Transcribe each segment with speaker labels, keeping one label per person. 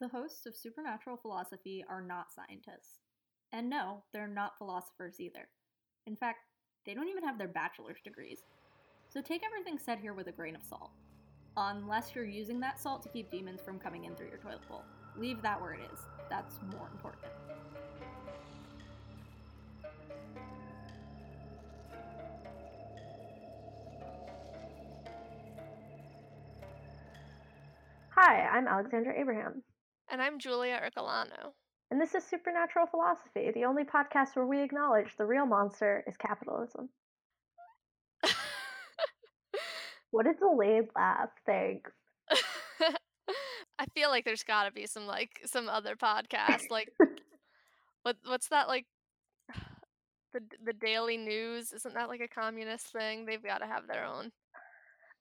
Speaker 1: The hosts of Supernatural Philosophy are not scientists. And no, they're not philosophers either. In fact, they don't even have their bachelor's degrees. So take everything said here with a grain of salt. Unless you're using that salt to keep demons from coming in through your toilet bowl. Leave that where it is. That's more important.
Speaker 2: Hi, I'm Alexandra Abraham,
Speaker 3: And I'm Julia Ercolano.
Speaker 2: and this is Supernatural Philosophy, the only podcast where we acknowledge the real monster is capitalism. What a delayed laugh. Thanks.
Speaker 3: I feel like there's got to be some like some other podcast like what what's that like the the Daily News isn't that like a communist thing? They've got to have their own.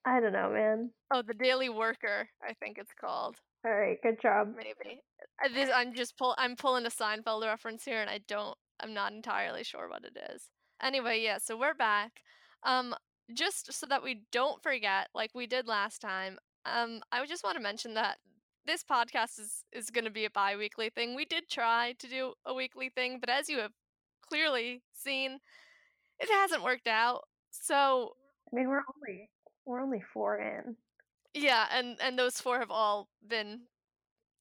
Speaker 2: I don't know, man.
Speaker 3: Oh, the Daily Worker, I think it's called.
Speaker 2: All right, good job.
Speaker 3: Maybe. I this, I'm just pull I'm pulling a Seinfeld reference here and I don't I'm not entirely sure what it is. Anyway, yeah, so we're back. Um just so that we don't forget like we did last time. Um I just want to mention that this podcast is is going to be a bi-weekly thing. We did try to do a weekly thing, but as you have clearly seen, it hasn't worked out. So,
Speaker 2: I mean, we're only we're only four in.
Speaker 3: yeah, and and those four have all been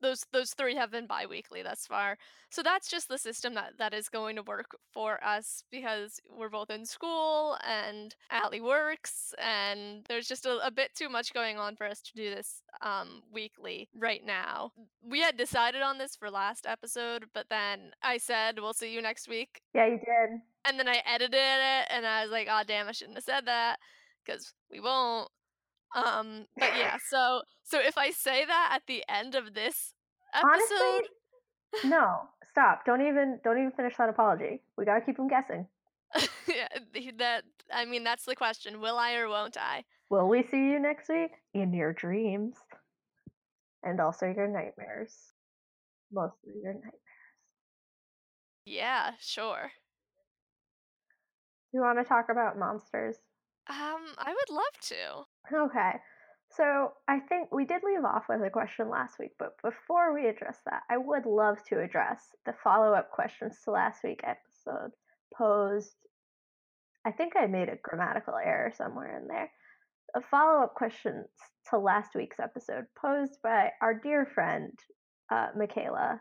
Speaker 3: those those three have been bi-weekly thus far. So that's just the system that that is going to work for us because we're both in school and Allie works and there's just a, a bit too much going on for us to do this um weekly right now. We had decided on this for last episode, but then I said we'll see you next week
Speaker 2: Yeah, you did.
Speaker 3: and then I edited it and I was like, oh damn, I shouldn't have said that because we won't. Um, but yeah, so so if I say that at the end of this episode,
Speaker 2: Honestly, no. Stop. Don't even don't even finish that apology. We gotta keep them guessing.
Speaker 3: yeah, that I mean that's the question: Will I or won't I?
Speaker 2: Will we see you next week in your dreams, and also your nightmares? Mostly your nightmares.
Speaker 3: Yeah, sure.
Speaker 2: You want to talk about monsters?
Speaker 3: Um, I would love to.
Speaker 2: Okay. So I think we did leave off with a question last week, but before we address that, I would love to address the follow up questions to last week episode posed. I think I made a grammatical error somewhere in there. A follow up questions to last week's episode posed by our dear friend, uh, Michaela,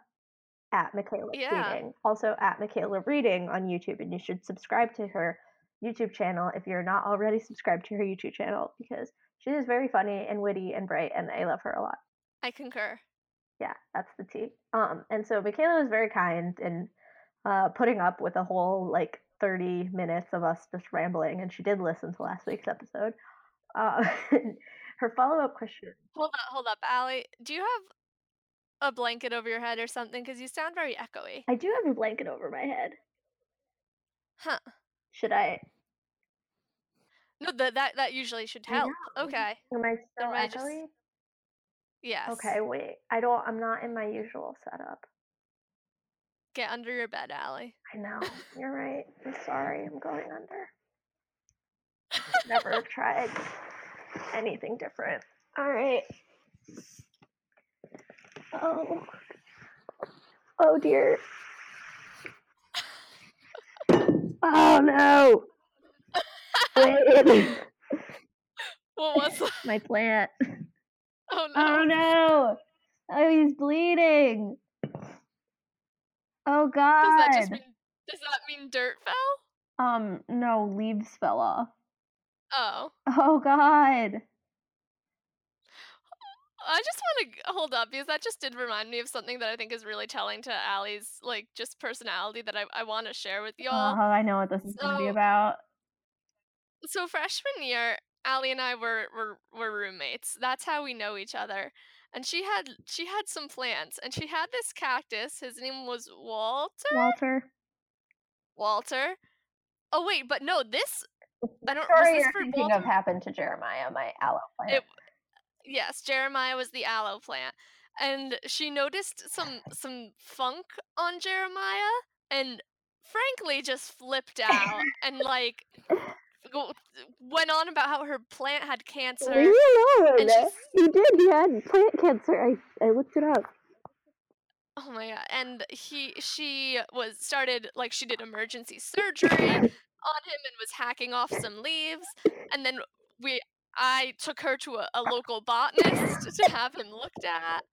Speaker 2: at Michaela
Speaker 3: Yeah.
Speaker 2: Reading, also at Michaela Reading on YouTube, and you should subscribe to her YouTube channel if you're not already subscribed to her YouTube channel because she is very funny and witty and bright, and I love her a lot.
Speaker 3: I concur.
Speaker 2: Yeah, that's the tea. Um, and so Michaela was very kind in uh, putting up with a whole like 30 minutes of us just rambling, and she did listen to last week's episode. Uh, her follow up question.
Speaker 3: Hold up, hold up, Allie. Do you have a blanket over your head or something? Because you sound very echoey.
Speaker 2: I do have a blanket over my head.
Speaker 3: Huh?
Speaker 2: Should I?
Speaker 3: No, that that that usually should help.
Speaker 2: know.
Speaker 3: Okay.
Speaker 2: Am I still
Speaker 3: might just- Yes.
Speaker 2: Okay, wait. I don't. I'm not in my usual setup.
Speaker 3: Get under your bed, Allie.
Speaker 2: I know. You're right. I'm sorry. I'm going under. Never tried anything different. All right. Oh. Oh dear. Oh no. Wait.
Speaker 3: What was that?
Speaker 2: My plant.
Speaker 3: Oh no.
Speaker 2: Oh no. Oh, he's bleeding. Oh god.
Speaker 3: Does that just mean does that mean dirt fell?
Speaker 2: Um, no, leaves fell off.
Speaker 3: Oh.
Speaker 2: Oh god.
Speaker 3: I just want to hold up because that just did remind me of something that I think is really telling to Allie's like just personality that I, I want to share with y'all.
Speaker 2: Oh, I know what this is gonna be
Speaker 3: So-
Speaker 2: about.
Speaker 3: So freshman year, Allie and I were, were were roommates. That's how we know each other. And she had she had some plants and she had this cactus. His name was Walter.
Speaker 2: Walter.
Speaker 3: Walter. Oh wait, but no, this I don't
Speaker 2: Story you're thinking
Speaker 3: Walter?
Speaker 2: of happened to Jeremiah, my aloe plant.
Speaker 3: It- yes, Jeremiah was the aloe plant, and she noticed some some funk on Jeremiah, and frankly just flipped out and like went on about how her plant had cancer.
Speaker 2: Leave me alone. He did. He had plant cancer. I I looked it up.
Speaker 3: Oh my god. And he she was started like she did emergency surgery on him and was hacking off some leaves. And then we I took her to a, a local botanist to have him looked at.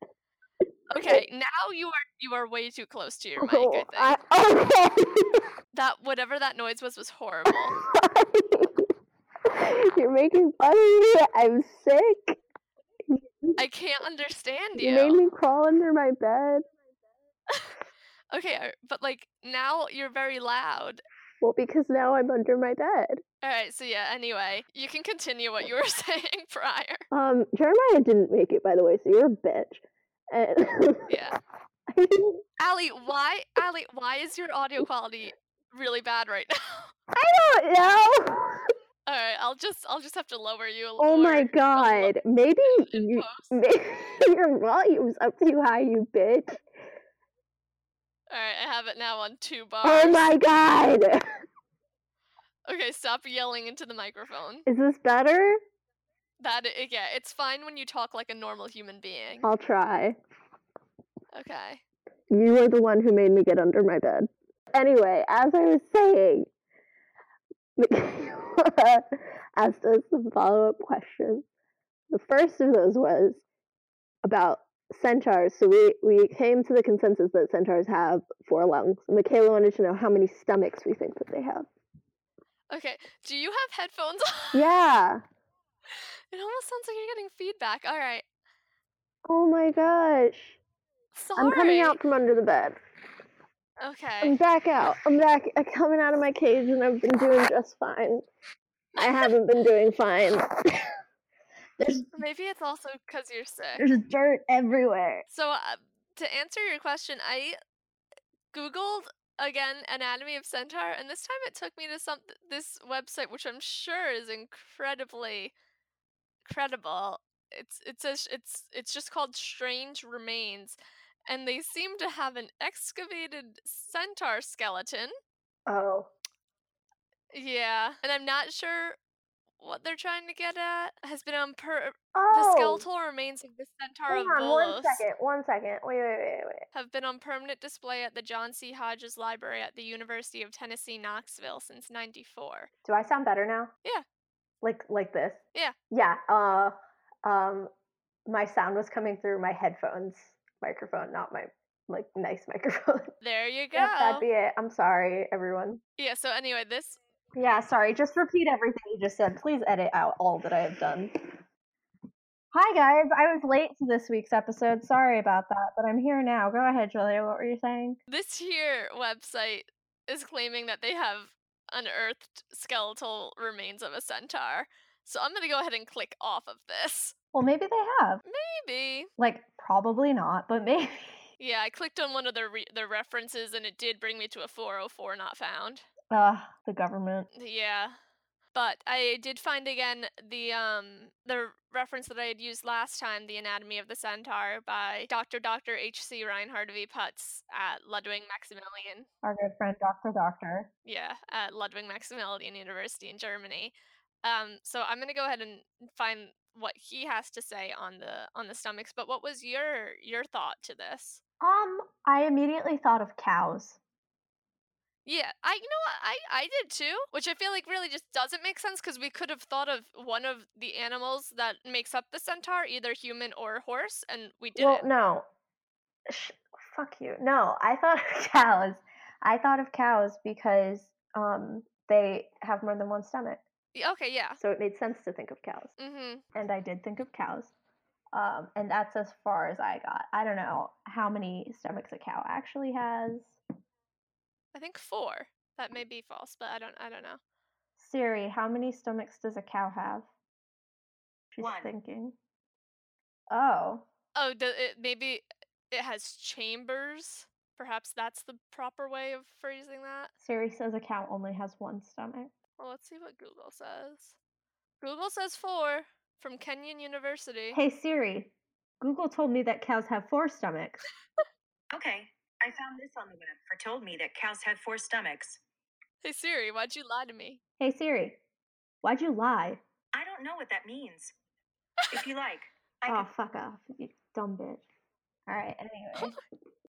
Speaker 3: Okay, now you are you are way too close to your mic, I
Speaker 2: Oh,
Speaker 3: think.
Speaker 2: I, okay.
Speaker 3: That whatever that noise was was horrible.
Speaker 2: You're making fun of me. I'm sick.
Speaker 3: I can't understand
Speaker 2: You
Speaker 3: You made
Speaker 2: me crawl under my bed.
Speaker 3: Okay, but like now you're very loud.
Speaker 2: Well, because now I'm under my bed.
Speaker 3: All right, so yeah, anyway, you can continue what you were saying prior.
Speaker 2: Um, Jeremiah didn't make it, by the way, so you're a bitch. And
Speaker 3: Yeah.
Speaker 2: I didn't.
Speaker 3: Allie, why Allie, why is your audio quality really bad right now?
Speaker 2: I don't know.
Speaker 3: All right, I'll just I'll just have to lower you. a- little.
Speaker 2: Oh my god. Maybe you, maybe your volume's up too high, you bitch.
Speaker 3: All right, I have it now on two bars.
Speaker 2: Oh my god.
Speaker 3: Okay, stop yelling into the microphone.
Speaker 2: Is this better?
Speaker 3: That yeah, it's fine when you talk like a normal human being.
Speaker 2: I'll try.
Speaker 3: Okay.
Speaker 2: You are the one who made me get under my bed. Anyway, as I was saying, Michaela asked us some follow up questions. The first of those was about centaurs. So we, we came to the consensus that centaurs have four lungs. Michaela wanted to know how many stomachs we think that they have.
Speaker 3: Okay. Do you have headphones on?
Speaker 2: Yeah.
Speaker 3: It almost sounds like you're getting feedback. All right.
Speaker 2: Oh my gosh.
Speaker 3: Sorry.
Speaker 2: I'm coming out from under the bed.
Speaker 3: Okay.
Speaker 2: I'm back out. I'm back. I'm coming out of my cage and I've been doing just fine. I haven't been doing fine. there's
Speaker 3: Maybe it's also because you're sick.
Speaker 2: there's dirt everywhere.
Speaker 3: So uh, to answer your question, I googled again anatomy of centaur, and this time it took me to some this website, which I'm sure is incredibly credible. It's it says it's it's just called Strange Remains, and they seem to have an excavated centaur skeleton.
Speaker 2: Oh.
Speaker 3: Yeah, and I'm not sure what they're trying to get at. Has been on per
Speaker 2: Oh.
Speaker 3: the skeletal remains of the centaur
Speaker 2: Hang
Speaker 3: of
Speaker 2: on
Speaker 3: Volos
Speaker 2: second. One second. Wait, wait, wait, wait.
Speaker 3: have been on permanent display at the John C. Hodges Library at the University of Tennessee, Knoxville since 94.
Speaker 2: Do I sound better now?
Speaker 3: Yeah.
Speaker 2: Like like this?
Speaker 3: Yeah.
Speaker 2: Yeah. Uh um my sound was coming through my headphones microphone, not my like nice microphone.
Speaker 3: There you go.
Speaker 2: Yep, that'd be it. I'm sorry, everyone.
Speaker 3: yeah, so anyway, this
Speaker 2: Yeah, sorry. Just repeat everything you just said. Please edit out all that I have done. Hi guys, I was late to this week's episode. Sorry about that, but I'm here now. Go ahead, Julia. What were you saying?
Speaker 3: this here website is claiming that they have unearthed skeletal remains of a centaur. So I'm going to go ahead and click off of this.
Speaker 2: Well, maybe they have.
Speaker 3: Maybe.
Speaker 2: Like, probably not, but maybe.
Speaker 3: Yeah, I clicked on one of the re- the references and it did bring me to a 404 not found.
Speaker 2: Ugh, the government.
Speaker 3: Yeah. But I did find again the um the reference that I had used last time, The Anatomy of the Centaur by Dr. Dr. H.C. Reinhard V. Putz at Ludwig Maximilian.
Speaker 2: Our good friend, Dr. Doctor.
Speaker 3: Yeah, at Ludwig Maximilian University in Germany. Um so I'm going to go ahead and find what he has to say on the on the stomachs, but what was your your thought to this?
Speaker 2: Um, I immediately thought of cows.
Speaker 3: Yeah, I you know what I I did too, which I feel like really just doesn't make sense because we could have thought of one of the animals that makes up the centaur, either human or horse, and we didn't.
Speaker 2: Well, no. Sh- fuck you. No, I thought of cows. I thought of cows because um they have more than one stomach.
Speaker 3: Okay, yeah.
Speaker 2: So it made sense to think of cows.
Speaker 3: Mhm.
Speaker 2: And I did think of cows. Um, and that's as far as I got. I don't know how many stomachs a cow actually has.
Speaker 3: I think four. That may be false, but I don't I don't know.
Speaker 2: Siri, how many stomachs does a cow have? She's
Speaker 4: One.
Speaker 2: thinking. Oh.
Speaker 3: Oh, it maybe it has chambers. Perhaps that's the proper way of phrasing that.
Speaker 2: Siri says a cow only has one stomach.
Speaker 3: Well, let's see what Google says. Google says four from Kenyon University.
Speaker 2: Hey Siri, Google told me that cows have four stomachs.
Speaker 4: Okay, I found this on the web for told me that cows have four stomachs.
Speaker 3: Hey Siri, why'd you lie to me?
Speaker 2: Hey Siri, why'd you lie?
Speaker 4: I don't know what that means. If you like, I
Speaker 2: Oh,
Speaker 4: could
Speaker 2: fuck off, you dumb bitch. Alright, anyway.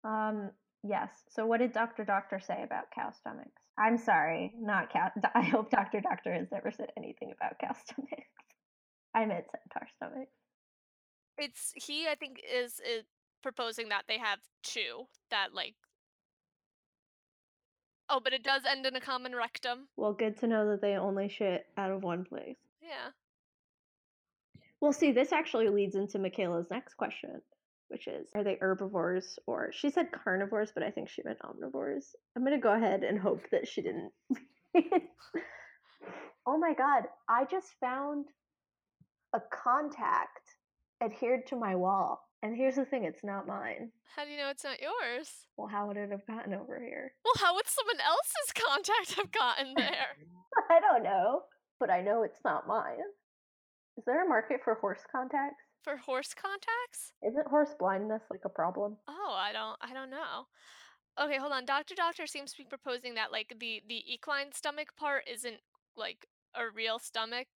Speaker 2: Um, yes. So what did Dr. Doctor say about cow stomachs? I'm sorry, not cow. I hope Dr. Doctor has never said anything about cow stomachs. I meant centaur stomachs.
Speaker 3: It's he. I think is, is proposing that they have two that like. Oh, but it does end in a common rectum.
Speaker 2: Well, good to know that they only shit out of one place.
Speaker 3: Yeah.
Speaker 2: Well, see, this actually leads into Michaela's next question, which is Are they herbivores or she said carnivores, but I think she meant omnivores. I'm going to go ahead and hope that she didn't. oh my god, I just found a contact adhered to my wall. And here's the thing, it's not mine.
Speaker 3: How do you know it's not yours?
Speaker 2: Well, how would it have gotten over here?
Speaker 3: Well, how would someone else's contact have gotten there?
Speaker 2: I don't know, but I know it's not mine. Is there a market for horse contacts?
Speaker 3: For horse contacts?
Speaker 2: Isn't horse blindness like a problem?
Speaker 3: Oh, I don't I don't know. Okay, hold on. Doctor Doctor seems to be proposing that like the the equine stomach part isn't like a real stomach,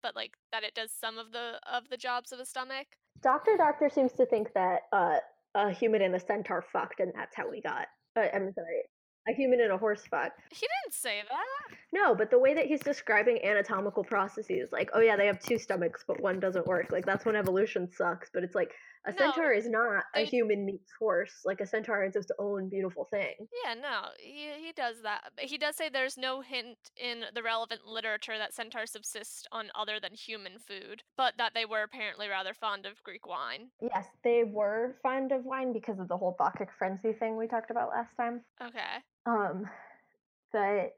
Speaker 3: but like that it does some of the of the jobs of a stomach.
Speaker 2: Doctor Doctor seems to think that uh, a human and a centaur fucked, and that's how we got. Uh, I'm sorry, a human and a horse fuck.
Speaker 3: He didn't say that.
Speaker 2: No, but the way that he's describing anatomical processes, like, oh yeah, they have two stomachs, but one doesn't work. Like that's when evolution sucks. But it's like a
Speaker 3: No,
Speaker 2: centaur is not a human meets horse. Like a centaur is its own beautiful thing.
Speaker 3: Yeah, no, he he does that. But he does say there's no hint in the relevant literature that centaurs subsist on other than human food, but that they were apparently rather fond of Greek wine.
Speaker 2: Yes, they were fond of wine because of the whole Bacchic frenzy thing we talked about last time.
Speaker 3: Okay.
Speaker 2: Um, but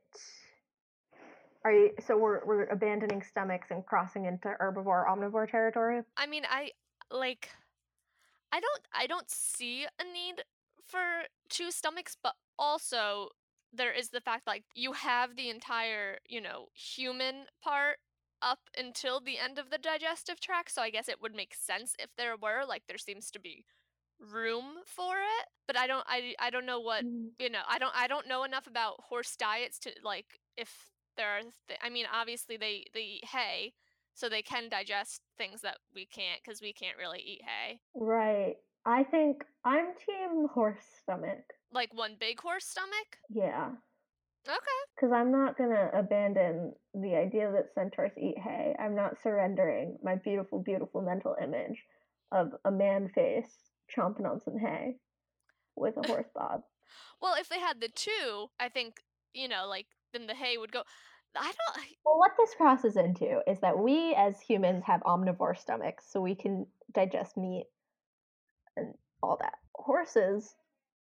Speaker 2: are you? So we're we're abandoning stomachs and crossing into herbivore omnivore territory.
Speaker 3: I mean, I like I don't I don't see a need for two stomachs, but also there is the fact like you have the entire, you know, human part up until the end of the digestive tract, so I guess it would make sense if there were like there seems to be room for it, but I don't I I don't know what, mm. you know, I don't I don't know enough about horse diets to like if there are th- I mean, obviously they they eat hay, so they can digest things that we can't because we can't really eat hay.
Speaker 2: Right. I think I'm team horse stomach.
Speaker 3: Like one big horse stomach.
Speaker 2: Yeah.
Speaker 3: Okay.
Speaker 2: Because I'm not going to abandon the idea that centaurs eat hay. I'm not surrendering my beautiful, beautiful mental image of a man face chomping on some hay with a horse bob.
Speaker 3: Well, if they had the two, I think you know, like then the hay would go. I don't.
Speaker 2: Well, what this crosses into is that we as humans have omnivore stomachs, so we can digest meat and all that. Horses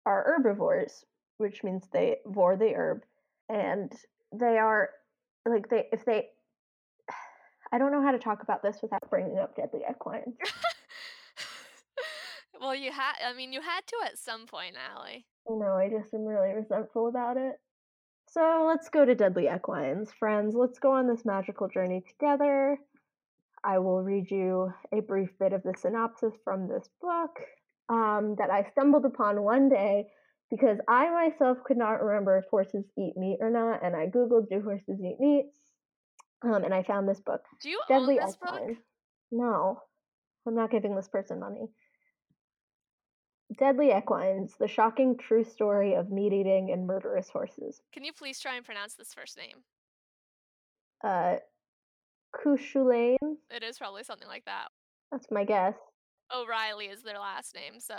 Speaker 2: are herbivores, which means they vor the herb, and they are like they if they. I don't know how to talk about this without bringing up deadly equines.
Speaker 3: well, you had. I mean, you had to at some point, Allie.
Speaker 2: No, I just am really resentful about it. So let's go to Deadly Equines. Friends, let's go on this magical journey together. I will read you a brief bit of the synopsis from this book um, that I stumbled upon one day because I myself could not remember if horses eat meat or not, and I googled do horses eat meat, um, and I found this book.
Speaker 3: Do you
Speaker 2: Deadly
Speaker 3: own this book?
Speaker 2: No, I'm not giving this person money. Deadly Equines, the shocking true story of meat eating and murderous horses.
Speaker 3: Can you please try and pronounce this first name?
Speaker 2: Uh, CuChullaine,
Speaker 3: It is probably something like that.
Speaker 2: that's my guess.
Speaker 3: O'Reilly is their last name, so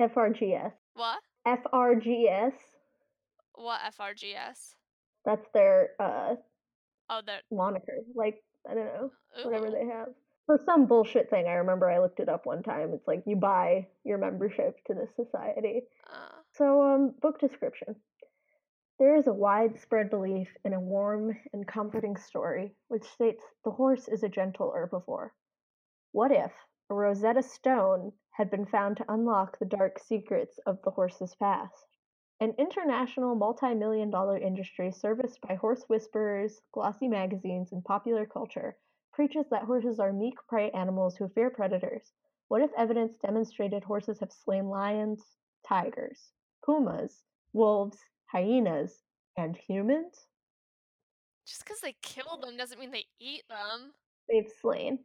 Speaker 2: FRGS.
Speaker 3: what?
Speaker 2: FRGS,
Speaker 3: What FRGS?
Speaker 2: that's their uh,
Speaker 3: Oh, they're
Speaker 2: moniker. Like, I don't know, whatever they have. For some bullshit thing, I remember I looked it up one time. It's like you buy your membership to this society.
Speaker 3: Uh,
Speaker 2: So, um, book description. There is a widespread belief in a warm and comforting story which states the horse is a gentle herbivore. What if a Rosetta Stone had been found to unlock the dark secrets of the horse's past? An international multi million dollar industry serviced by horse whisperers, glossy magazines, and popular culture preaches that horses are meek prey animals who fear predators. What if evidence demonstrated horses have slain lions, tigers, pumas, wolves, hyenas, and humans?
Speaker 3: just because they kill them doesn't mean they eat them.
Speaker 2: They've slain.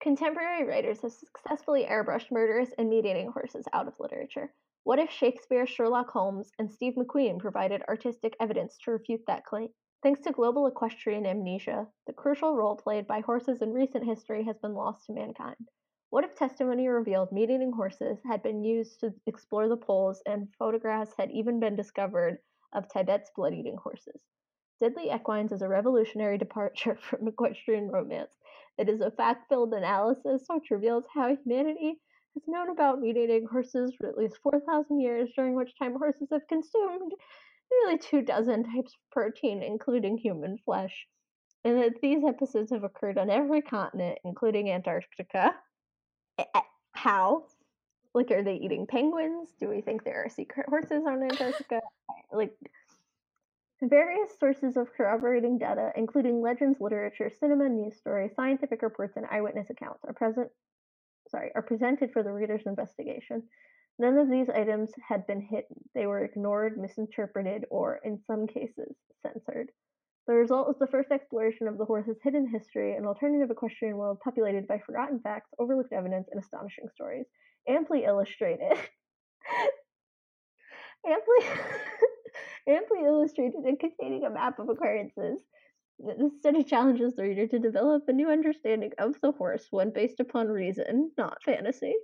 Speaker 2: Contemporary writers have successfully airbrushed murderous and meat eating horses out of literature. What if Shakespeare, Sherlock Holmes, and Steve McQueen provided artistic evidence to refute that claim? Thanks to global equestrian amnesia, the crucial role played by horses in recent history has been lost to mankind. What if testimony revealed meat eating horses had been used to explore the poles and photographs had even been discovered of Tibet's blood eating horses? Deadly Equines is a revolutionary departure from equestrian romance. It is a fact filled analysis which reveals how humanity has known about meat eating horses for at least 4,000 years, during which time horses have consumed nearly two dozen types of protein, including human flesh. And that these episodes have occurred on every continent, including Antarctica. How? Like, are they eating penguins? Do we think there are secret horses on Antarctica? like, various sources of corroborating data, including legends, literature, cinema, news stories, scientific reports, and eyewitness accounts, are present. Sorry, are presented for the reader's investigation. None of these items had been hidden; they were ignored, misinterpreted, or, in some cases, censored. The result was the first exploration of the horse's hidden history, an alternative equestrian world populated by forgotten facts, overlooked evidence, and astonishing stories. Amply illustrated. amply, amply illustrated and containing a map of occurrences. This study challenges the reader to develop a new understanding of the horse, one based upon reason, not fantasy.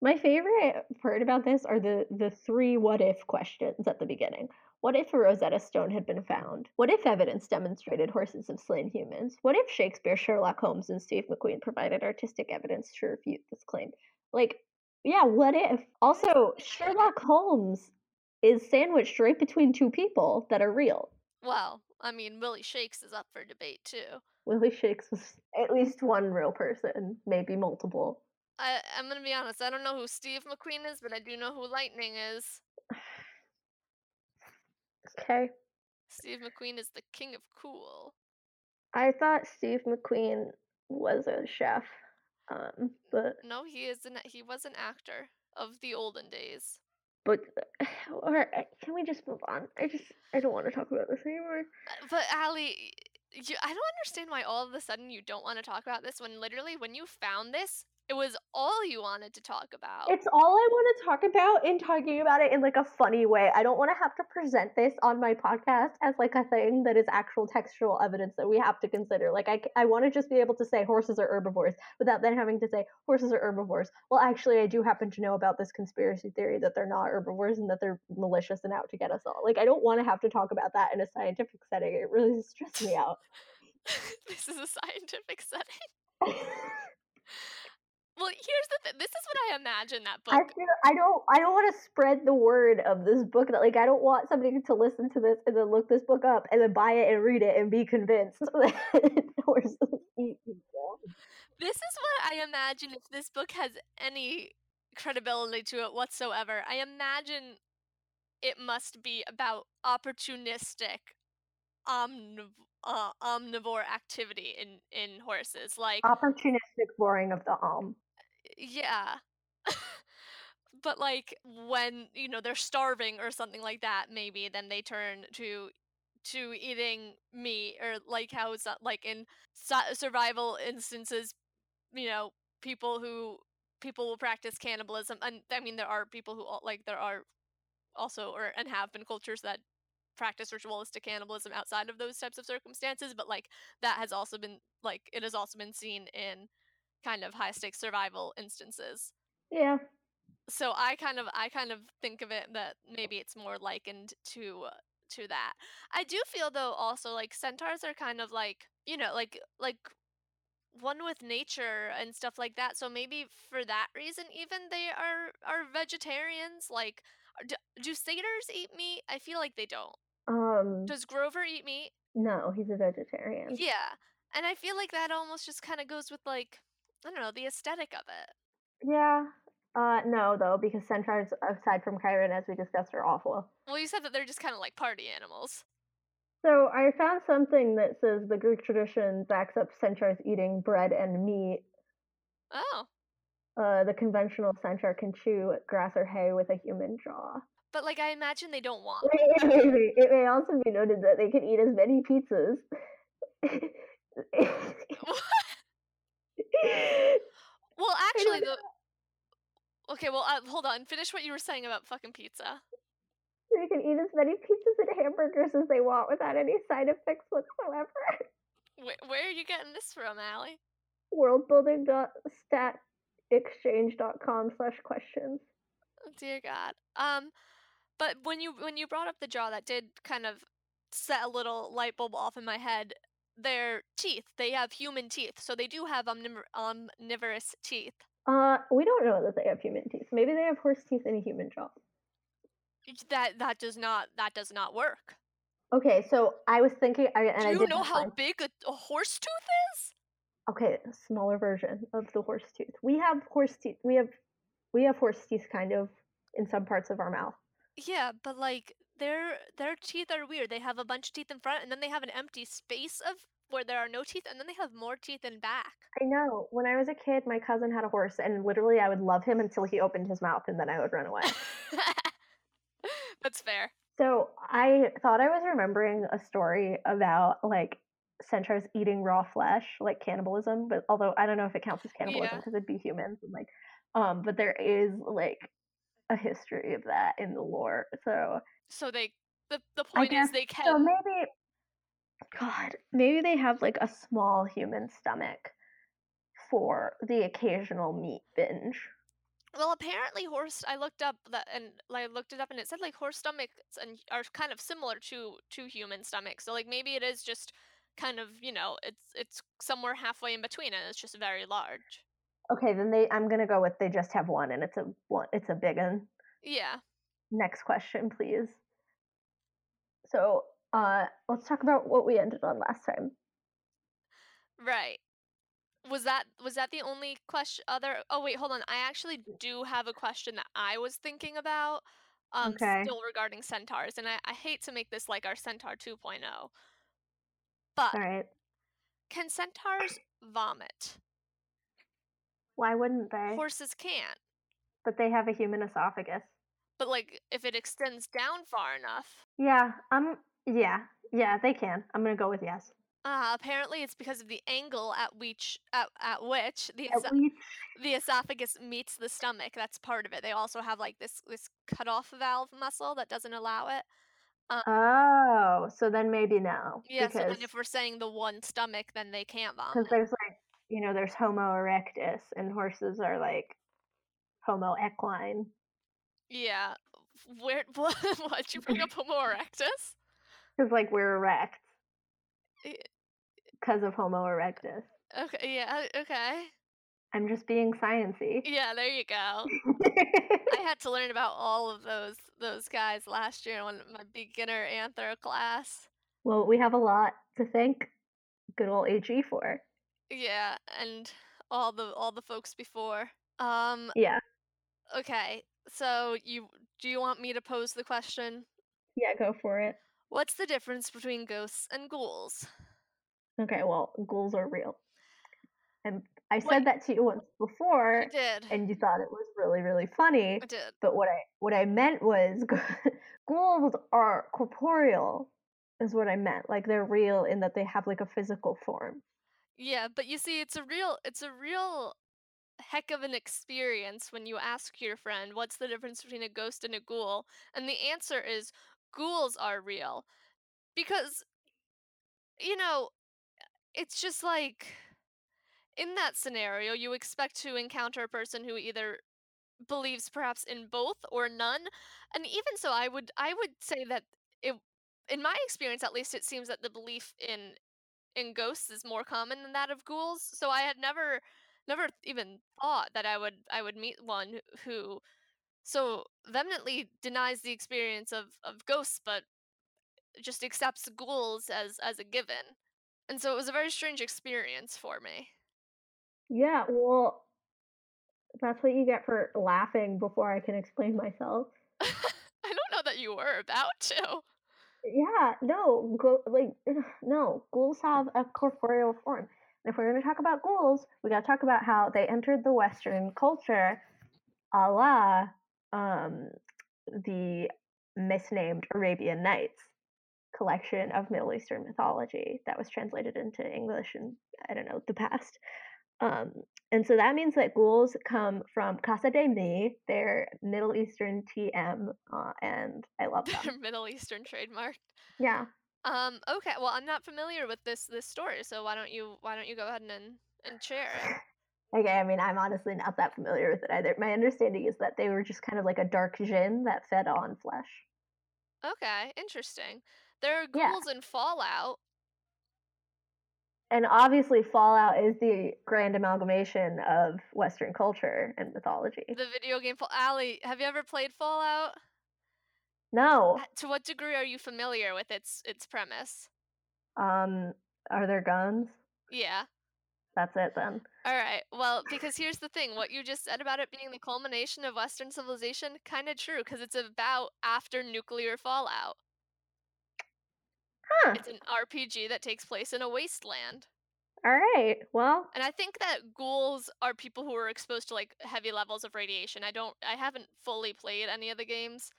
Speaker 2: My favorite part about this are the the three what if questions at the beginning. What if a Rosetta Stone had been found? What if evidence demonstrated horses have slain humans? What if Shakespeare, Sherlock Holmes, and Steve McQueen provided artistic evidence to refute this claim? Like, yeah, what if? Also, Sherlock Holmes is sandwiched right between two people that are real.
Speaker 3: Well, I mean, Willie Shakes is up for debate too.
Speaker 2: Willie Shakes was at least one real person, maybe multiple.
Speaker 3: I I'm gonna be honest. I don't know who Steve McQueen is, but I do know who Lightning is.
Speaker 2: Okay.
Speaker 3: Steve McQueen is the king of cool.
Speaker 2: I thought Steve McQueen was a chef, um, but
Speaker 3: No, he is an he was an actor of the olden days.
Speaker 2: but or uh, can we just move on? I just I don't want to talk about this anymore.
Speaker 3: Uh, But Allie, you, I don't understand why all of a sudden you don't want to talk about this when literally when you found this, it was all you wanted to talk about.
Speaker 2: It's all I want to talk about in talking about it in like a funny way. I don't want to have to present this on my podcast as like a thing that is actual textual evidence that we have to consider. Like I, I want to just be able to say horses are herbivores without then having to say horses are herbivores. Well, actually, I do happen to know about this conspiracy theory that they're not herbivores and that they're malicious and out to get us all. Like I don't want to have to talk about that in a scientific setting. It really stresses me out.
Speaker 3: this is a scientific setting. Well, here's the thing. This is what I imagine that book.
Speaker 2: I feel I don't I don't want to spread the word of this book that like I don't want somebody to listen to this and then look this book up and then buy it and read it and be convinced that horses eat people.
Speaker 3: This is what I imagine if this book has any credibility to it whatsoever. I imagine it must be about opportunistic omniv- uh, omnivore activity in in horses like
Speaker 2: Opportunistic boring of the alm.
Speaker 3: Yeah. But like when you know they're starving or something like that maybe then they turn to to eating meat or like how it's not like in su- survival instances you know people who people will practice cannibalism and i mean there are people who like there are also or and have been cultures that practice ritualistic cannibalism outside of those types of circumstances but like that has also been like it has also been seen in kind of high stakes survival instances.
Speaker 2: Yeah.
Speaker 3: so i kind of i kind of think of it that maybe it's more likened to uh, to that. I do feel though also like centaurs are kind of like you know like like one with nature and stuff like that. So maybe for that reason even they are are vegetarians like do, do satyrs eat meat? I feel like they don't.
Speaker 2: Um.
Speaker 3: Does grover eat meat?
Speaker 2: No, he's a vegetarian.
Speaker 3: yeah. And i feel like that almost just kind of goes with like i don't know the aesthetic of it
Speaker 2: Yeah. Uh no though, because centaurs aside from Chiron as we discussed are awful.
Speaker 3: well you said that they're just kind of like party animals
Speaker 2: So I found something that says the Greek tradition backs up centaurs eating bread and meat.
Speaker 3: oh
Speaker 2: Uh, the conventional centaur can chew grass or hay with a human jaw.
Speaker 3: but like i imagine they don't want
Speaker 2: Wait, wait, wait, wait. It may also be noted that they can eat as many pizzas.
Speaker 3: well actually the Okay, well, uh, hold on. Finish what you were saying about fucking pizza.
Speaker 2: They can eat as many pizzas and hamburgers as they want without any side effects whatsoever.
Speaker 3: Where, where are you getting this from, Allie?
Speaker 2: Worldbuilding.stackexchange.com slash questions.
Speaker 3: Oh, dear God. Um, but when you when you brought up the jaw, that did kind of set a little light bulb off in my head. Their teeth, they have human teeth, so they do have omniv- omnivorous teeth.
Speaker 2: Uh, we don't know that they have human teeth. Maybe they have horse teeth and a human jaw.
Speaker 3: That that does not that does not work.
Speaker 2: Okay, so I was thinking, I, and
Speaker 3: Do
Speaker 2: I
Speaker 3: you know how
Speaker 2: fun.
Speaker 3: big a, a horse tooth is?
Speaker 2: Okay, a smaller version of the horse tooth. We have horse teeth. We have we have horse teeth kind of in some parts of our mouth.
Speaker 3: Yeah, but like their their teeth are weird. They have a bunch of teeth in front, and then they have an empty space of where there are no teeth, and then they have more teeth in back.
Speaker 2: I know. When I was a kid, my cousin had a horse, and literally, I would love him until he opened his mouth, and then I would run away.
Speaker 3: That's fair.
Speaker 2: So I thought I was remembering a story about like centaurs eating raw flesh, like cannibalism. But although I don't know if it counts as cannibalism
Speaker 3: Yeah.
Speaker 2: because it'd be humans, and like, um, but there is like a history of that in the lore. So
Speaker 3: So they the the point
Speaker 2: guess
Speaker 3: is they can
Speaker 2: so. Maybe, God, maybe they have like a small human stomach for the occasional meat binge.
Speaker 3: Well, apparently horse. I looked up that and I looked it up, and it said like horse stomachs and are kind of similar to to human stomachs. So like maybe it is just kind of you know it's it's somewhere halfway in between, and it's just very large.
Speaker 2: Okay, then they. I'm gonna go with they just have one, and it's a one. It's a big one.
Speaker 3: Yeah.
Speaker 2: Next question, please. So, uh, let's talk about what we ended on last time.
Speaker 3: Right. Was that was that the only question? Other? Oh wait, hold on. I actually do have a question that I was thinking about. Um,
Speaker 2: Okay.
Speaker 3: still regarding centaurs, and I, I hate to make this like our centaur 2.0, but
Speaker 2: All right.
Speaker 3: can centaurs vomit?
Speaker 2: Why wouldn't they?
Speaker 3: Horses can't.
Speaker 2: But they have a human esophagus.
Speaker 3: But like if it extends down far enough,
Speaker 2: Yeah. Um. Yeah. Yeah. They can. I'm gonna go with yes.
Speaker 3: uh, apparently it's because of the angle at which at, at which the
Speaker 2: At
Speaker 3: eso- the esophagus meets the stomach. That's part of it. They also have like this this cutoff valve muscle that doesn't allow it.
Speaker 2: Oh, so then maybe no.
Speaker 3: Yeah, so
Speaker 2: because
Speaker 3: then if we're saying the one stomach, then they can't
Speaker 2: because
Speaker 3: vomit.
Speaker 2: there's like you know there's Homo erectus and horses are like Homo equine.
Speaker 3: Yeah. Where what why'd you bring up Homo erectus?
Speaker 2: Because like we're erect
Speaker 3: Eh,
Speaker 2: because of Homo erectus.
Speaker 3: Okay, yeah, okay.
Speaker 2: I'm just being sciency.
Speaker 3: Yeah, there you go. I had to learn about all of those those guys last year in my beginner anthro class.
Speaker 2: well, we have a lot to thank good old AG for.
Speaker 3: Yeah, and all the all the folks before. Um
Speaker 2: Yeah.
Speaker 3: okay. So you do you want me to pose the question?
Speaker 2: Yeah, go for it.
Speaker 3: What's the difference between ghosts and ghouls?
Speaker 2: Okay, well, ghouls are real. And I
Speaker 3: Wait.
Speaker 2: said that to you once before,
Speaker 3: I did.
Speaker 2: and you thought it was really, really funny.
Speaker 3: I did.
Speaker 2: But what I what I meant was ghouls are corporeal, is what I meant. Like they're real in that they have like a physical form.
Speaker 3: Yeah, but you see it's a real it's a real heck of an experience when you ask your friend what's the difference between a ghost and a ghoul, and the answer is ghouls are real. Because you know, it's just like in that scenario you expect to encounter a person who either believes perhaps in both or none. And even so I would I would say that it in my experience at least it seems that the belief in in ghosts is more common than that of ghouls. So I had never never even thought that I would I would meet one who so vehemently denies the experience of, of ghosts but just accepts ghouls as as a given. And so it was a very strange experience for me.
Speaker 2: Yeah, well, that's what you get for laughing before I can explain myself.
Speaker 3: I don't know that you were about to.
Speaker 2: Yeah, no, go, like no, ghouls have a corporeal form. If we're going to talk about ghouls, we got to talk about how they entered the Western culture, a la um, the misnamed Arabian Nights collection of Middle Eastern mythology that was translated into English in I don't know the past. Um, and so that means that ghouls come from Casa de Mi. They're Middle Eastern TM, uh, and I love them.
Speaker 3: Middle Eastern trademark.
Speaker 2: Yeah.
Speaker 3: Um. Okay. Well, I'm not familiar with this this story, so why don't you why don't you go ahead and and share it?
Speaker 2: Okay, I mean, I'm honestly not that familiar with it either. My understanding is that they were just kind of like a dark jinn that fed on flesh.
Speaker 3: Okay, interesting. There are
Speaker 2: Yeah.
Speaker 3: ghouls in Fallout.
Speaker 2: And obviously, Fallout is the grand amalgamation of Western culture and mythology.
Speaker 3: The video game Fall. Allie, have you ever played Fallout?
Speaker 2: No.
Speaker 3: Uh, To what degree are you familiar with its its premise?
Speaker 2: Um, are there guns?
Speaker 3: Yeah.
Speaker 2: That's it then.
Speaker 3: All right. Well, because here's the thing: what you just said about it being the culmination of Western civilization, kind of true, because it's about after nuclear fallout.
Speaker 2: Huh.
Speaker 3: It's an RPG that takes place in a wasteland.
Speaker 2: All right. Well,
Speaker 3: And I think that ghouls are people who are exposed to like heavy levels of radiation. I don't I haven't fully played any of the games.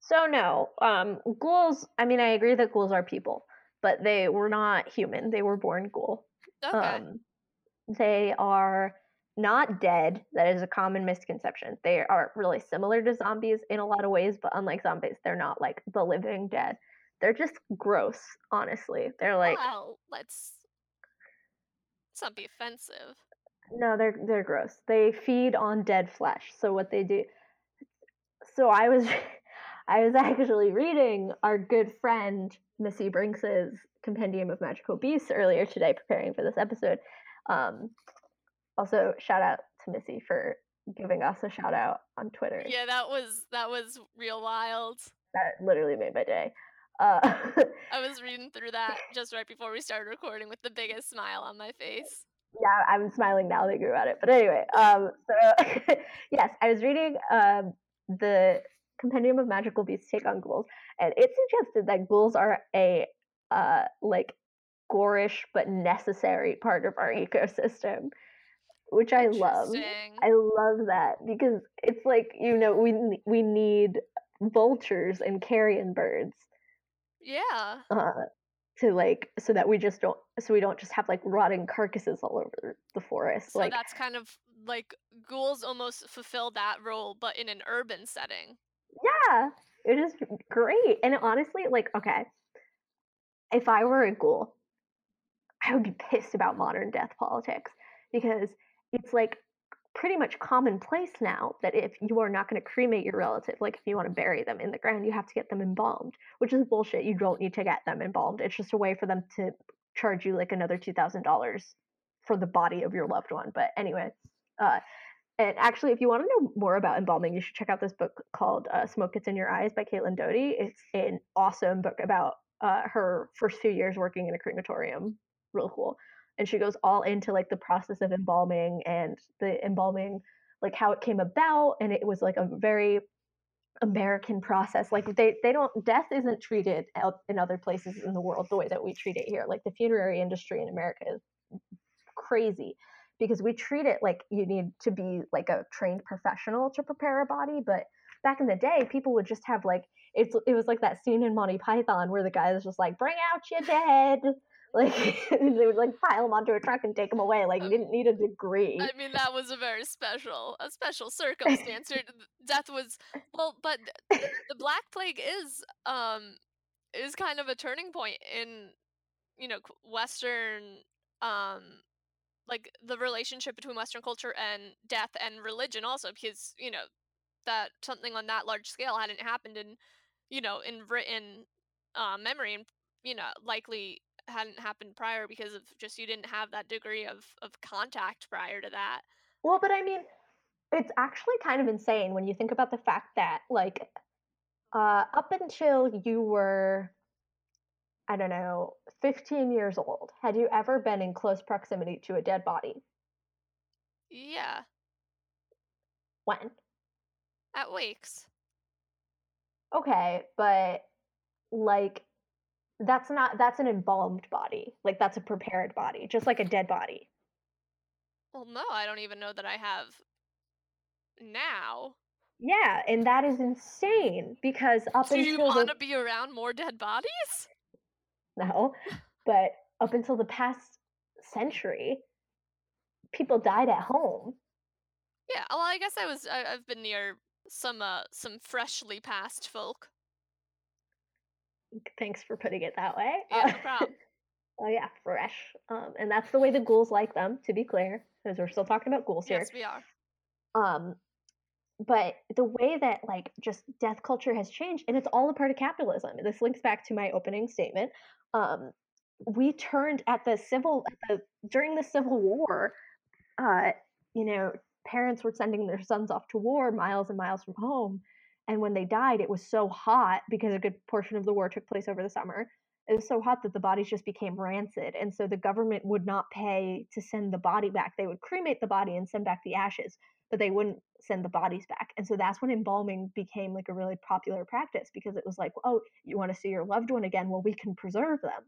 Speaker 2: so no. Um, ghouls. I mean, I agree that ghouls are people, but they were not human. They were born ghoul.
Speaker 3: Okay.
Speaker 2: Um, they are not dead. That is a common misconception. They are really similar to zombies in a lot of ways, but unlike zombies, they're not like the living dead. They're just gross, honestly. They're like
Speaker 3: well, let's let's not be offensive.
Speaker 2: no, they're they're gross. They feed on dead flesh. So what they do So I was I was actually reading our good friend Missy Brinks's Compendium of Magical Beasts earlier today preparing for this episode. Um also shout out to Missy for giving us a shout out on Twitter.
Speaker 3: Yeah, that was that was real wild.
Speaker 2: That literally made my day. Uh
Speaker 3: I was reading through that just right before we started recording with the biggest smile on my face.
Speaker 2: yeah, I'm smiling now thinking about it. But anyway, um, so yes, I was reading um, the Compendium of Magical Beasts take on ghouls, and it suggested that ghouls are a uh, like gorish but necessary part of our ecosystem, which I love. I love that because it's like you know we we need vultures and carrion birds
Speaker 3: Yeah.
Speaker 2: uh, to like so that we just don't so we don't just have like rotting carcasses all over the forest
Speaker 3: So
Speaker 2: like
Speaker 3: that's kind of like ghouls almost fulfill that role, but in an urban setting.
Speaker 2: yeah it is great and honestly like okay if i were a ghoul i would be pissed about modern death politics because it's like pretty much commonplace now that if you are not going to cremate your relative like if you want to bury them in the ground you have to get them embalmed which is bullshit you don't need to get them embalmed it's just a way for them to charge you like another $2000 for the body of your loved one but anyway uh, and actually, if you want to know more about embalming, you should check out this book called uh, "Smoke Gets in Your Eyes" by Caitlin Doughty. It's an awesome book about uh, her first few years working in a crematorium. Real cool, and she goes all into like the process of embalming and the embalming, like how it came about, and it was like a very American process. Like they they don't death isn't treated out in other places in the world the way that we treat it here. Like the funerary industry in America is crazy because we treat it like you need to be like a trained professional to prepare a body but back in the day people would just have like it's it was like that scene in Monty Python where the guy was just like bring out your dead like they would like pile them onto a truck and take them away like you didn't need a degree
Speaker 3: I mean, that was a very special, a special circumstance. Death was well, but th- the Black Plague is um is kind of a turning point in you know Western um like the relationship between Western culture and death and religion also because you know that something on that large scale hadn't happened in you know in written uh, memory and you know likely hadn't happened prior because of just you didn't have that degree of of contact prior to that
Speaker 2: well but I mean it's actually kind of insane when you think about the fact that like uh up until you were I don't know, 15 years old, had you ever been in close proximity to a dead body?
Speaker 3: yeah
Speaker 2: When?
Speaker 3: at wakes
Speaker 2: Okay, but like that's not that's an embalmed body. Like that's a prepared body, just like a dead body.
Speaker 3: well no i don't even know that i have now
Speaker 2: Yeah, and that is insane because up until.
Speaker 3: do you
Speaker 2: until the
Speaker 3: want to be around more dead bodies
Speaker 2: no, but up until the past century, people died at home.
Speaker 3: Yeah, well, I guess I was I, I've been near some uh some freshly passed folk.
Speaker 2: Thanks for putting it that way.
Speaker 3: Yeah,
Speaker 2: Uh,
Speaker 3: no problem.
Speaker 2: oh yeah, fresh. Um, and that's the way the ghouls like them, to be clear, because we're still talking about ghouls here.
Speaker 3: yes, we are.
Speaker 2: Um, but the way that like just death culture has changed, and it's all a part of capitalism. This links back to my opening statement. Um, we turned at the civil at the during the Civil War. Uh, you know, parents were sending their sons off to war miles and miles from home, and when they died, it was so hot because a good portion of the war took place over the summer. It was so hot that the bodies just became rancid, and so the government would not pay to send the body back. They would cremate the body and send back the ashes, but they wouldn't send the bodies back. And so that's when embalming became like a really popular practice because it was like, oh, you want to see your loved one again? Well, we can preserve them.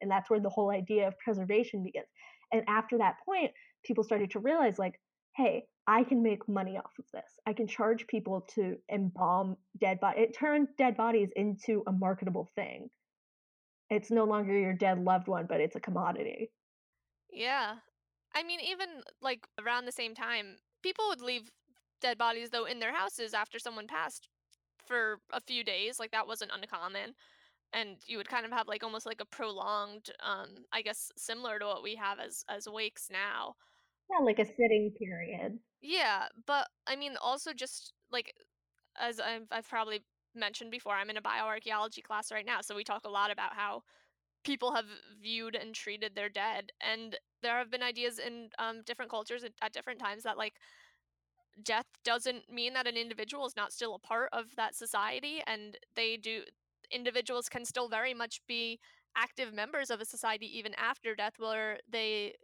Speaker 2: And that's where the whole idea of preservation begins. And after that point, people started to realize, like, hey, I can make money off of this. I can charge people to embalm dead bodies. It turned dead bodies into a marketable thing. It's no longer your dead loved one, but it's a commodity.
Speaker 3: Yeah. I mean, even like around the same time, people would leave dead bodies though in their houses after someone passed for a few days. Like that wasn't uncommon. And you would kind of have like almost like a prolonged, um, I guess similar to what we have as as wakes now.
Speaker 2: Yeah, like a sitting period.
Speaker 3: Yeah, but I mean also just like as I've I've probably mentioned before, I'm in a bioarchaeology class right now, so we talk a lot about how people have viewed and treated their dead and there have been ideas in um, different cultures at, at different times that like death doesn't mean that an individual is not still a part of that society and they do individuals can still very much be active members of a society even after death where they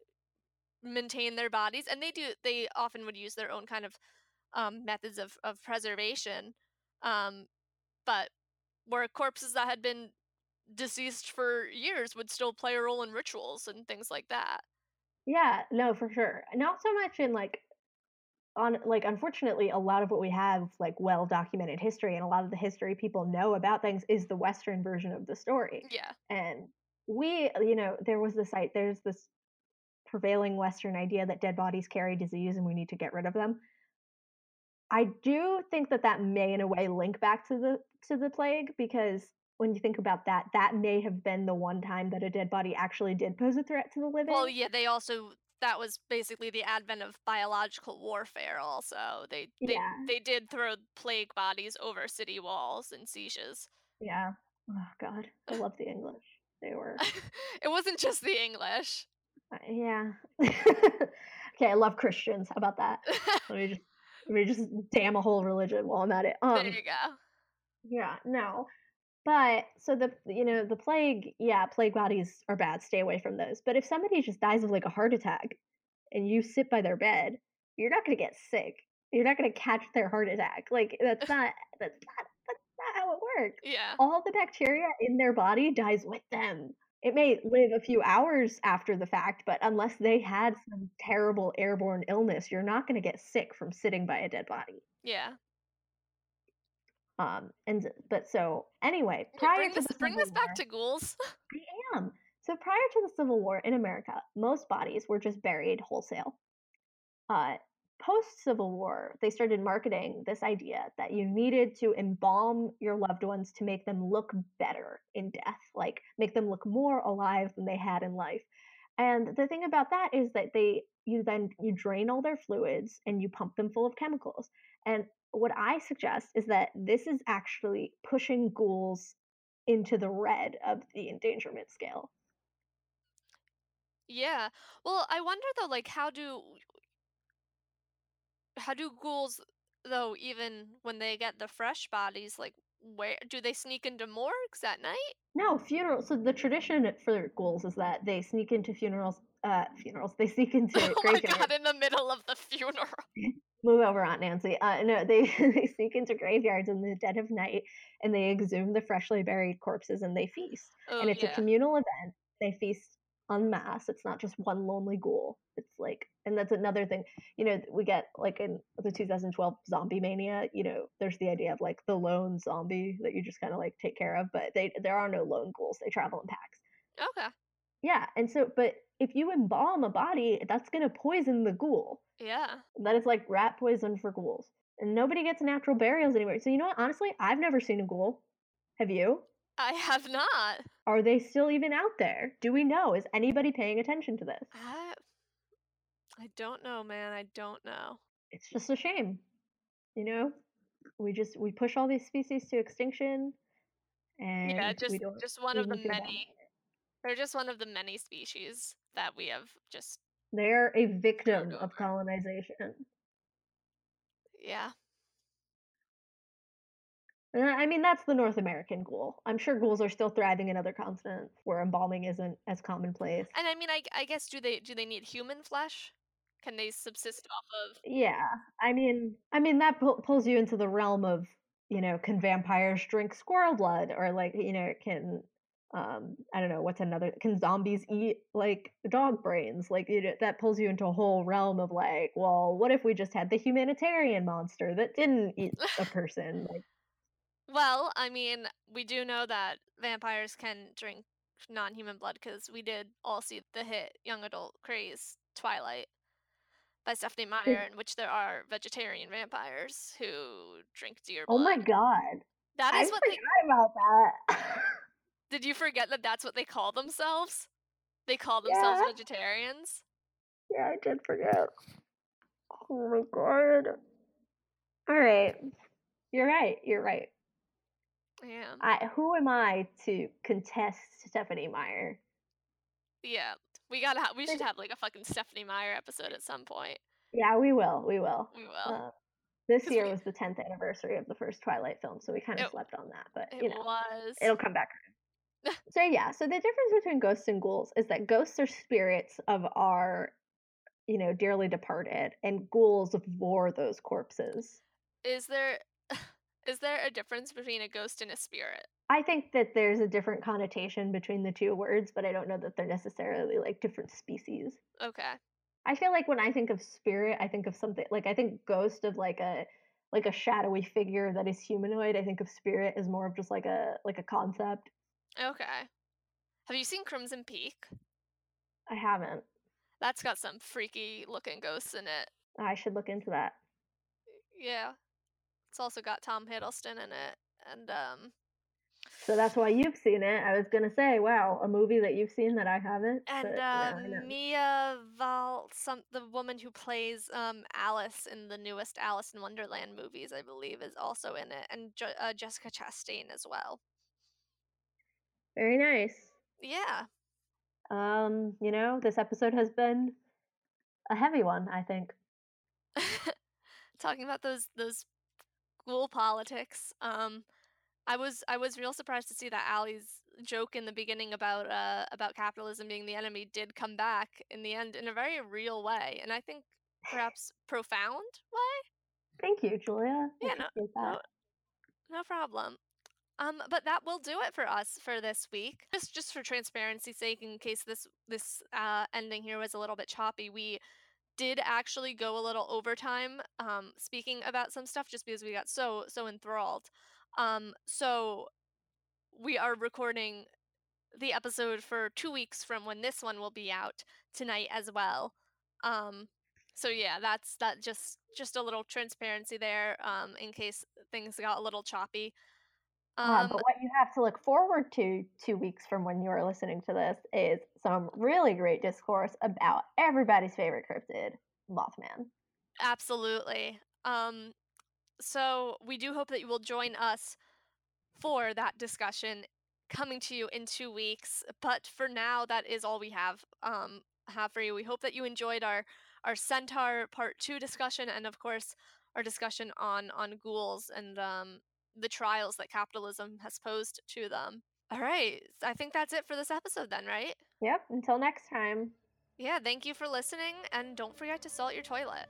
Speaker 3: maintain their bodies and they do they often would use their own kind of um, methods of, of preservation um, but where corpses that had been deceased for years would still play a role in rituals and things like that
Speaker 2: Yeah, no, for sure. Not so much in like on like unfortunately a lot of what we have like well documented history and a lot of the history people know about things is the western version of the story.
Speaker 3: yeah
Speaker 2: And we, you know, there was this site there's this prevailing western idea that dead bodies carry disease and we need to get rid of them. I do think that that may in a way link back to the to the plague because when you think about that that may have been the one time that a dead body actually did pose a threat to the living.
Speaker 3: well yeah they also that was basically the advent of biological warfare also they they,
Speaker 2: Yeah.
Speaker 3: they did throw plague bodies over city walls and sieges
Speaker 2: Yeah. Oh God, I love the English. They were
Speaker 3: it wasn't just the english
Speaker 2: uh, yeah. okay, I love Christians. How about that? Let me just let me just damn a whole religion while I'm at it.
Speaker 3: there
Speaker 2: Um,
Speaker 3: you go
Speaker 2: yeah, no. But so the you know the plague, yeah, plague bodies are bad. Stay away from those. But if somebody just dies of like a heart attack, and you sit by their bed, you're not gonna get sick. You're not gonna catch their heart attack. Like that's not that's not that's not how it works.
Speaker 3: yeah
Speaker 2: all the bacteria in their body dies with them. It may live a few hours after the fact, but unless they had some terrible airborne illness, you're not going to get sick from sitting by a dead body.
Speaker 3: yeah
Speaker 2: Um, and but so anyway, prior
Speaker 3: bring
Speaker 2: to
Speaker 3: this
Speaker 2: the
Speaker 3: bring
Speaker 2: Civil
Speaker 3: this back
Speaker 2: War-
Speaker 3: to ghouls
Speaker 2: I am. So prior to the Civil War in America, most bodies were just buried wholesale. Uh, Post Civil War, they started marketing this idea that you needed to embalm your loved ones to make them look better in death, like make them look more alive than they had in life. And the thing about that is that they you then you drain all their fluids and you pump them full of chemicals. And what I suggest is that this is actually pushing ghouls into the red of the endangerment scale.
Speaker 3: Yeah. Well, I wonder though, like, how do how do ghouls though, even when they get the fresh bodies, like, where do they sneak into morgues at night?
Speaker 2: No, funeral. So the tradition for ghouls is that they sneak into funerals. Uh, funerals. They sneak into
Speaker 3: oh my god! In the middle of the funeral.
Speaker 2: Move over, Aunt Nancy. Uh, no, they they sneak into graveyards in the dead of night, and they exhume the freshly buried corpses, and they feast.
Speaker 3: Oh
Speaker 2: and it's
Speaker 3: yeah.
Speaker 2: a communal event. They feast en masse. It's not just one lonely ghoul. It's like, and that's another thing. You know, we get like in the 2012 Zombie Mania. You know, there's the idea of like the lone zombie that you just kind of like take care of, but they there are no lone ghouls. They travel in packs.
Speaker 3: Okay.
Speaker 2: Yeah, and so, but if you embalm a body, that's gonna poison the ghoul.
Speaker 3: Yeah.
Speaker 2: That is like rat poison for ghouls. And nobody gets natural burials anymore. So you know what? Honestly, I've never seen a ghoul. Have you?
Speaker 3: I have not.
Speaker 2: Are they still even out there? Do we know? Is anybody paying attention to this?
Speaker 3: I I don't know, man. I don't know.
Speaker 2: It's just a shame. You know? We just we push all these species to extinction and
Speaker 3: Yeah, just just one of the many. They're just one of the many species that we have just
Speaker 2: They're a victim of colonization.
Speaker 3: yeah.
Speaker 2: Uh, I mean, that's the North American ghoul. I'm sure ghouls are still thriving in other continents where embalming isn't as commonplace.
Speaker 3: And I mean, I I guess do they do they need human flesh? Can they subsist off of?
Speaker 2: Yeah, I mean, I mean that pu- pulls you into the realm of, you know, can vampires drink squirrel blood, or like, you know, can, um, I don't know, what's another? Can zombies eat like dog brains? Like, you know, that pulls you into a whole realm of like, well, what if we just had the humanitarian monster that didn't eat a person? Like,
Speaker 3: Well, I mean, we do know that vampires can drink non-human blood because we did all see the hit young adult craze Twilight by Stephenie Meyer, in which there are vegetarian vampires who drink deer blood.
Speaker 2: oh my god,
Speaker 3: That
Speaker 2: I
Speaker 3: is what they
Speaker 2: forgot about that.
Speaker 3: did. You forget that that's what they call themselves? They call themselves
Speaker 2: Yeah.
Speaker 3: vegetarians.
Speaker 2: Yeah, I did forget. Oh my god. All right. You're right. You're right.
Speaker 3: Yeah,
Speaker 2: I who am I to contest Stephenie Meyer?
Speaker 3: yeah. We gotta. Ha- we should have like a fucking Stephenie Meyer episode at some point.
Speaker 2: Yeah, we will. We will.
Speaker 3: We will.
Speaker 2: Uh, this year
Speaker 3: we-
Speaker 2: was the 10th anniversary of the first Twilight film, so we kind of
Speaker 3: It-
Speaker 2: slept on that, but
Speaker 3: it
Speaker 2: you know,
Speaker 3: was.
Speaker 2: it'll come back. so yeah, so the difference between ghosts and ghouls is that ghosts are spirits of our you know, dearly departed and ghouls vor those corpses.
Speaker 3: Is there is there a difference between a ghost and a spirit?
Speaker 2: I think that there's a different connotation between the two words, but I don't know that they're necessarily like different species.
Speaker 3: Okay.
Speaker 2: I feel like when I think of spirit, I think of something like I think ghost of like a like a shadowy figure that is humanoid. I think of spirit as more of just like a like a concept.
Speaker 3: Okay. Have you seen Crimson Peak?
Speaker 2: I haven't.
Speaker 3: That's got some freaky looking ghosts in it.
Speaker 2: I should look into that.
Speaker 3: Yeah. It's also got Tom Hiddleston in it. And um
Speaker 2: So that's why you've seen it. I was gonna say, wow, a movie that you've seen that I haven't.
Speaker 3: and
Speaker 2: but
Speaker 3: uh,
Speaker 2: I.
Speaker 3: Mia Val some the woman who plays um Alice in the newest Alice in Wonderland movies, I believe, is also in it. And jo- uh, Jessica Chastain as well.
Speaker 2: Very nice.
Speaker 3: Yeah.
Speaker 2: Um, you know, this episode has been a heavy one, I think.
Speaker 3: talking about those those ghoul politics um i was i was real surprised to see that Allie's joke in the beginning about uh about capitalism being the enemy did come back in the end in a very real way and i think perhaps profound way.
Speaker 2: Thank you, Julia.
Speaker 3: Yeah, no- no, no problem. Um but that will do it for us for this week. Just just for transparency's sake in case this this uh ending here was a little bit choppy we did actually go a little overtime um speaking about some stuff just because we got so so enthralled. Um so we are recording the episode for two weeks from when this one will be out tonight as well. Um so yeah that's that just just a little transparency there um in case things got a little choppy um
Speaker 2: but what you have to look forward to two weeks from when you are listening to this is some really great discourse about everybody's favorite cryptid, Mothman.
Speaker 3: Absolutely. Um, so we do hope that you will join us for that discussion coming to you in two weeks. But for now, that is all we have um, have for you. We hope that you enjoyed our our Centaur Part Two discussion, and of course, our discussion on on ghouls and um, the trials that capitalism has posed to them. All right, I think that's it for this episode, then, right?
Speaker 2: Yep, until next time.
Speaker 3: Yeah, thank you for listening, and don't forget to salt your toilet.